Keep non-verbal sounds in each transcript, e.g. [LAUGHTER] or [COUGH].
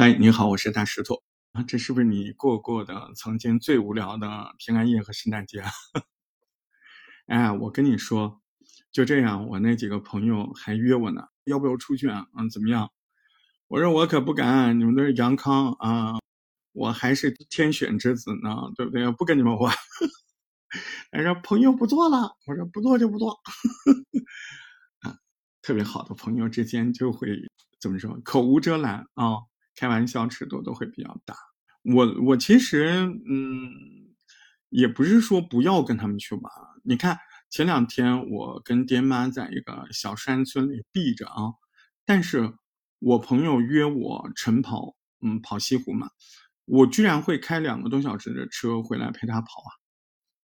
嗨，你好，我是大石头啊。这是不是你过过的曾经最无聊的平安夜和圣诞节？哎，我跟你说，就这样，我那几个朋友还约我呢，要不要出去啊？嗯，怎么样？我说我可不敢，你们都是阳康啊，我还是天选之子呢，对不对？不跟你们玩。他说朋友不做了，我说不做就不做。[LAUGHS] 啊，特别好的朋友之间就会怎么说？口无遮拦啊。开玩笑尺度都会比较大，我我其实嗯，也不是说不要跟他们去玩。你看前两天我跟爹妈在一个小山村里避着啊，但是我朋友约我晨跑，嗯，跑西湖嘛，我居然会开两个多小时的车回来陪他跑啊，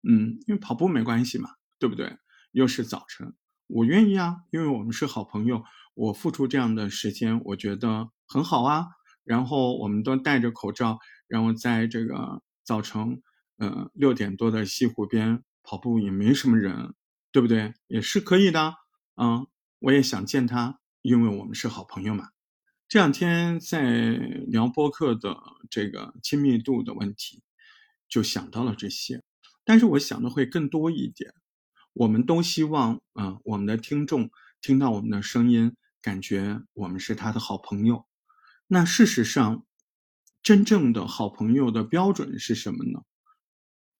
嗯，因为跑步没关系嘛，对不对？又是早晨，我愿意啊，因为我们是好朋友，我付出这样的时间，我觉得很好啊。然后我们都戴着口罩，然后在这个早晨，呃六点多的西湖边跑步也没什么人，对不对？也是可以的。嗯，我也想见他，因为我们是好朋友嘛。这两天在聊播客的这个亲密度的问题，就想到了这些。但是我想的会更多一点。我们都希望，嗯，我们的听众听到我们的声音，感觉我们是他的好朋友。那事实上，真正的好朋友的标准是什么呢？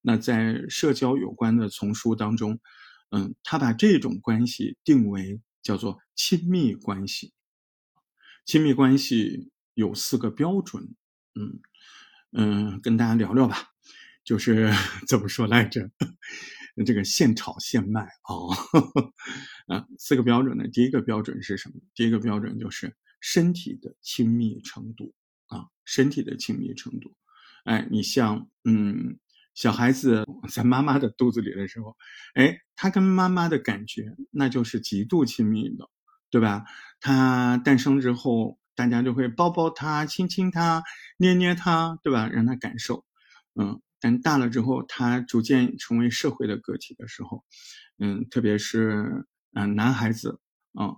那在社交有关的丛书当中，嗯，他把这种关系定为叫做亲密关系。亲密关系有四个标准，嗯嗯，跟大家聊聊吧。就是 [LAUGHS] 怎么说来着？这个现炒现卖啊，[LAUGHS] 啊，四个标准呢？第一个标准是什么？第一个标准就是。身体的亲密程度啊，身体的亲密程度，哎，你像嗯，小孩子在妈妈的肚子里的时候，哎，他跟妈妈的感觉那就是极度亲密的，对吧？他诞生之后，大家就会抱抱他、亲亲他、捏捏他，对吧？让他感受，嗯。但大了之后，他逐渐成为社会的个体的时候，嗯，特别是嗯，男孩子啊。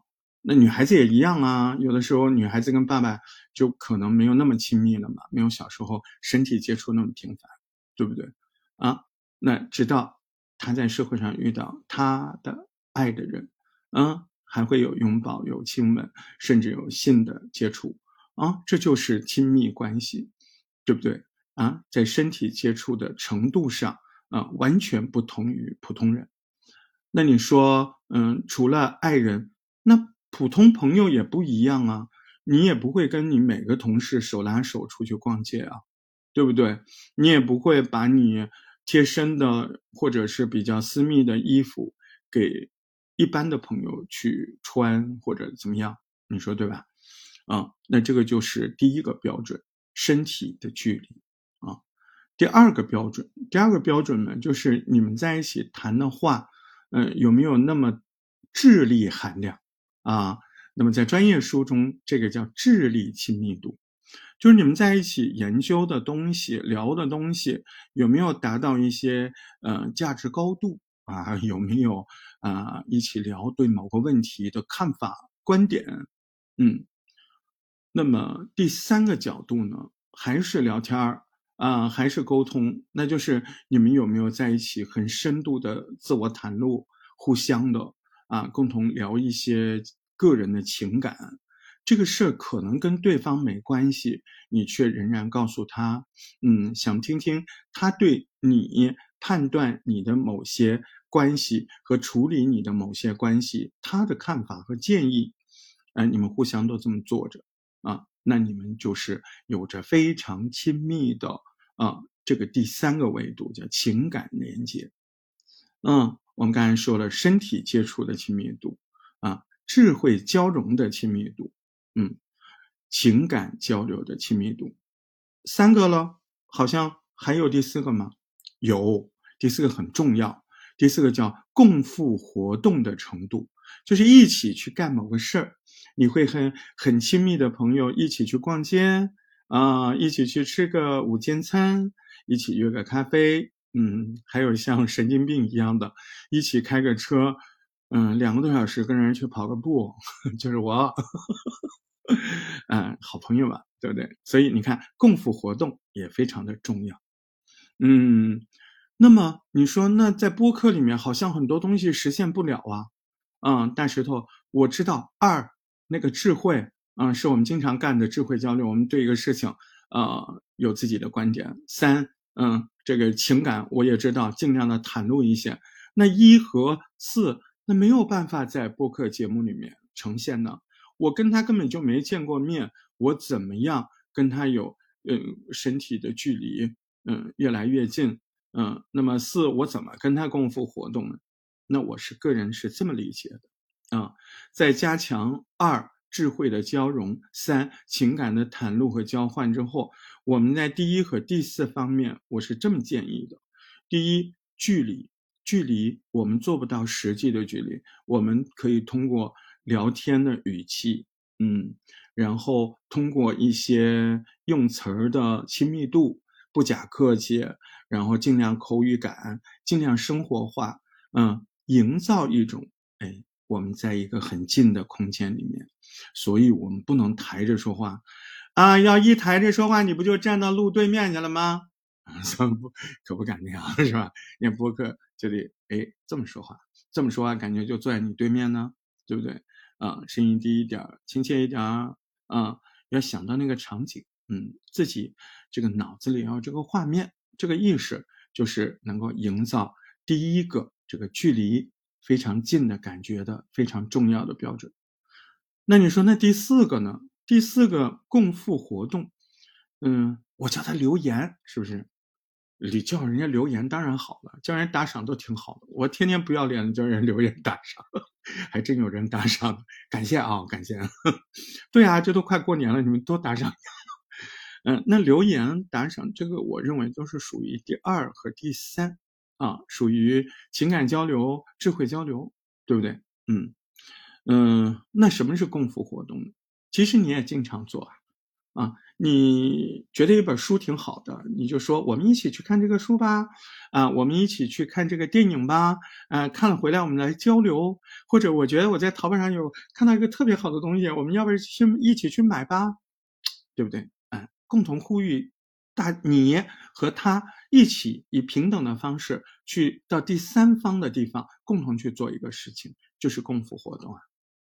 那女孩子也一样啊，有的时候女孩子跟爸爸就可能没有那么亲密了嘛，没有小时候身体接触那么频繁，对不对？啊，那直到他在社会上遇到他的爱的人，嗯，还会有拥抱、有亲吻，甚至有性的接触，啊，这就是亲密关系，对不对？啊，在身体接触的程度上，啊，完全不同于普通人。那你说，嗯，除了爱人，那？普通朋友也不一样啊，你也不会跟你每个同事手拉手出去逛街啊，对不对？你也不会把你贴身的或者是比较私密的衣服给一般的朋友去穿或者怎么样，你说对吧？啊，那这个就是第一个标准，身体的距离啊。第二个标准，第二个标准呢，就是你们在一起谈的话，嗯，有没有那么智力含量？啊，那么在专业书中，这个叫智力亲密度，就是你们在一起研究的东西、聊的东西，有没有达到一些呃价值高度啊？[LAUGHS] 有没有啊一起聊对某个问题的看法、观点？嗯，那么第三个角度呢，还是聊天儿啊，还是沟通？那就是你们有没有在一起很深度的自我袒露，互相的。啊，共同聊一些个人的情感，这个事儿可能跟对方没关系，你却仍然告诉他，嗯，想听听他对你判断你的某些关系和处理你的某些关系他的看法和建议，哎，你们互相都这么做着，啊，那你们就是有着非常亲密的啊，这个第三个维度叫情感连接，嗯。我们刚才说了，身体接触的亲密度，啊，智慧交融的亲密度，嗯，情感交流的亲密度，三个了，好像还有第四个吗？有，第四个很重要，第四个叫共赴活动的程度，就是一起去干某个事儿，你会和很亲密的朋友一起去逛街，啊，一起去吃个午间餐，一起约个咖啡。嗯，还有像神经病一样的，一起开个车，嗯，两个多小时跟人去跑个步，[LAUGHS] 就是我。嗯，好朋友吧，对不对？所以你看，共赴活动也非常的重要。嗯，那么你说，那在播客里面好像很多东西实现不了啊。嗯，大石头，我知道二那个智慧，嗯，是我们经常干的智慧交流，我们对一个事情，呃，有自己的观点。三，嗯，这个情感我也知道，尽量的袒露一些。那一和四，那没有办法在播客节目里面呈现呢。我跟他根本就没见过面，我怎么样跟他有嗯身体的距离，嗯越来越近，嗯，那么四我怎么跟他共赴活动呢？那我是个人是这么理解的，啊，在加强二智慧的交融，三情感的袒露和交换之后，我们在第一和第四方面，我是这么建议的：第一，距离，距离我们做不到实际的距离，我们可以通过聊天的语气，嗯，然后通过一些用词儿的亲密度，不假客气，然后尽量口语感，尽量生活化，嗯。营造一种，哎，我们在一个很近的空间里面，所以我们不能抬着说话，啊，要一抬着说话，你不就站到路对面去了吗？[LAUGHS] 不，可不敢那样，[LAUGHS] 是吧？念播客就得，哎，这么说话，这么说话，感觉就坐在你对面呢，对不对？啊，声音低一点，亲切一点，啊，要想到那个场景，嗯，自己这个脑子里要这个画面，这个意识，就是能够营造第一个。这个距离非常近的感觉的非常重要的标准。那你说，那第四个呢？第四个共赴活动，嗯，我叫他留言，是不是？你叫人家留言当然好了，叫人打赏都挺好的。我天天不要脸的叫人留言打赏，[LAUGHS] 还真有人打赏，感谢啊，感谢。[LAUGHS] 对啊，这都快过年了，你们多打赏。[LAUGHS] 嗯，那留言打赏这个，我认为都是属于第二和第三。啊，属于情感交流、智慧交流，对不对？嗯嗯，那什么是共赴活动？其实你也经常做啊。啊，你觉得一本书挺好的，你就说我们一起去看这个书吧。啊，我们一起去看这个电影吧。啊，看了回来我们来交流。或者我觉得我在淘宝上有看到一个特别好的东西，我们要不要去一起去买吧？对不对？嗯，共同呼吁。大你和他一起以平等的方式去到第三方的地方，共同去做一个事情，就是共赴活动啊，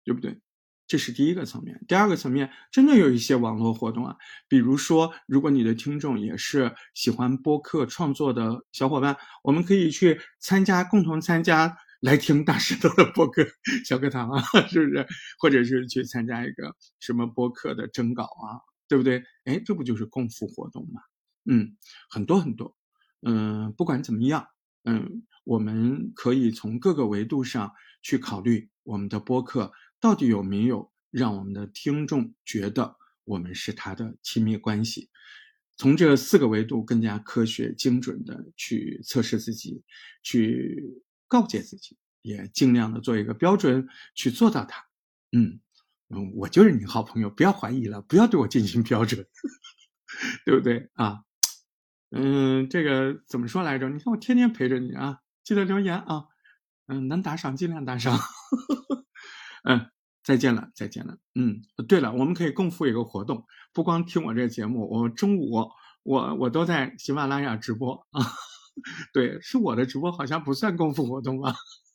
对不对？这是第一个层面。第二个层面，真的有一些网络活动啊，比如说，如果你的听众也是喜欢播客创作的小伙伴，我们可以去参加，共同参加来听大石头的播客小课堂啊，是不是？或者是去参加一个什么播客的征稿啊，对不对？哎，这不就是共赴活动吗？嗯，很多很多，嗯，不管怎么样，嗯，我们可以从各个维度上去考虑我们的播客到底有没有让我们的听众觉得我们是他的亲密关系。从这四个维度更加科学精准的去测试自己，去告诫自己，也尽量的做一个标准去做到它。嗯嗯，我就是你好朋友，不要怀疑了，不要对我进行标准，[LAUGHS] 对不对啊？嗯，这个怎么说来着？你看我天天陪着你啊，记得留言啊，嗯，能打赏尽量打赏。[LAUGHS] 嗯，再见了，再见了。嗯，对了，我们可以共赴一个活动，不光听我这节目，我中午我我都在喜马拉雅直播啊。[LAUGHS] 对，是我的直播，好像不算共赴活动吧？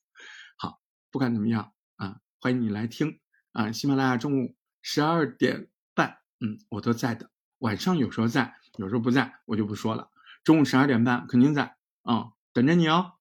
[LAUGHS] 好，不管怎么样啊，欢迎你来听啊，喜马拉雅中午十二点半，嗯，我都在的。晚上有时候在，有时候不在，我就不说了。中午十二点半肯定在，啊，等着你哦。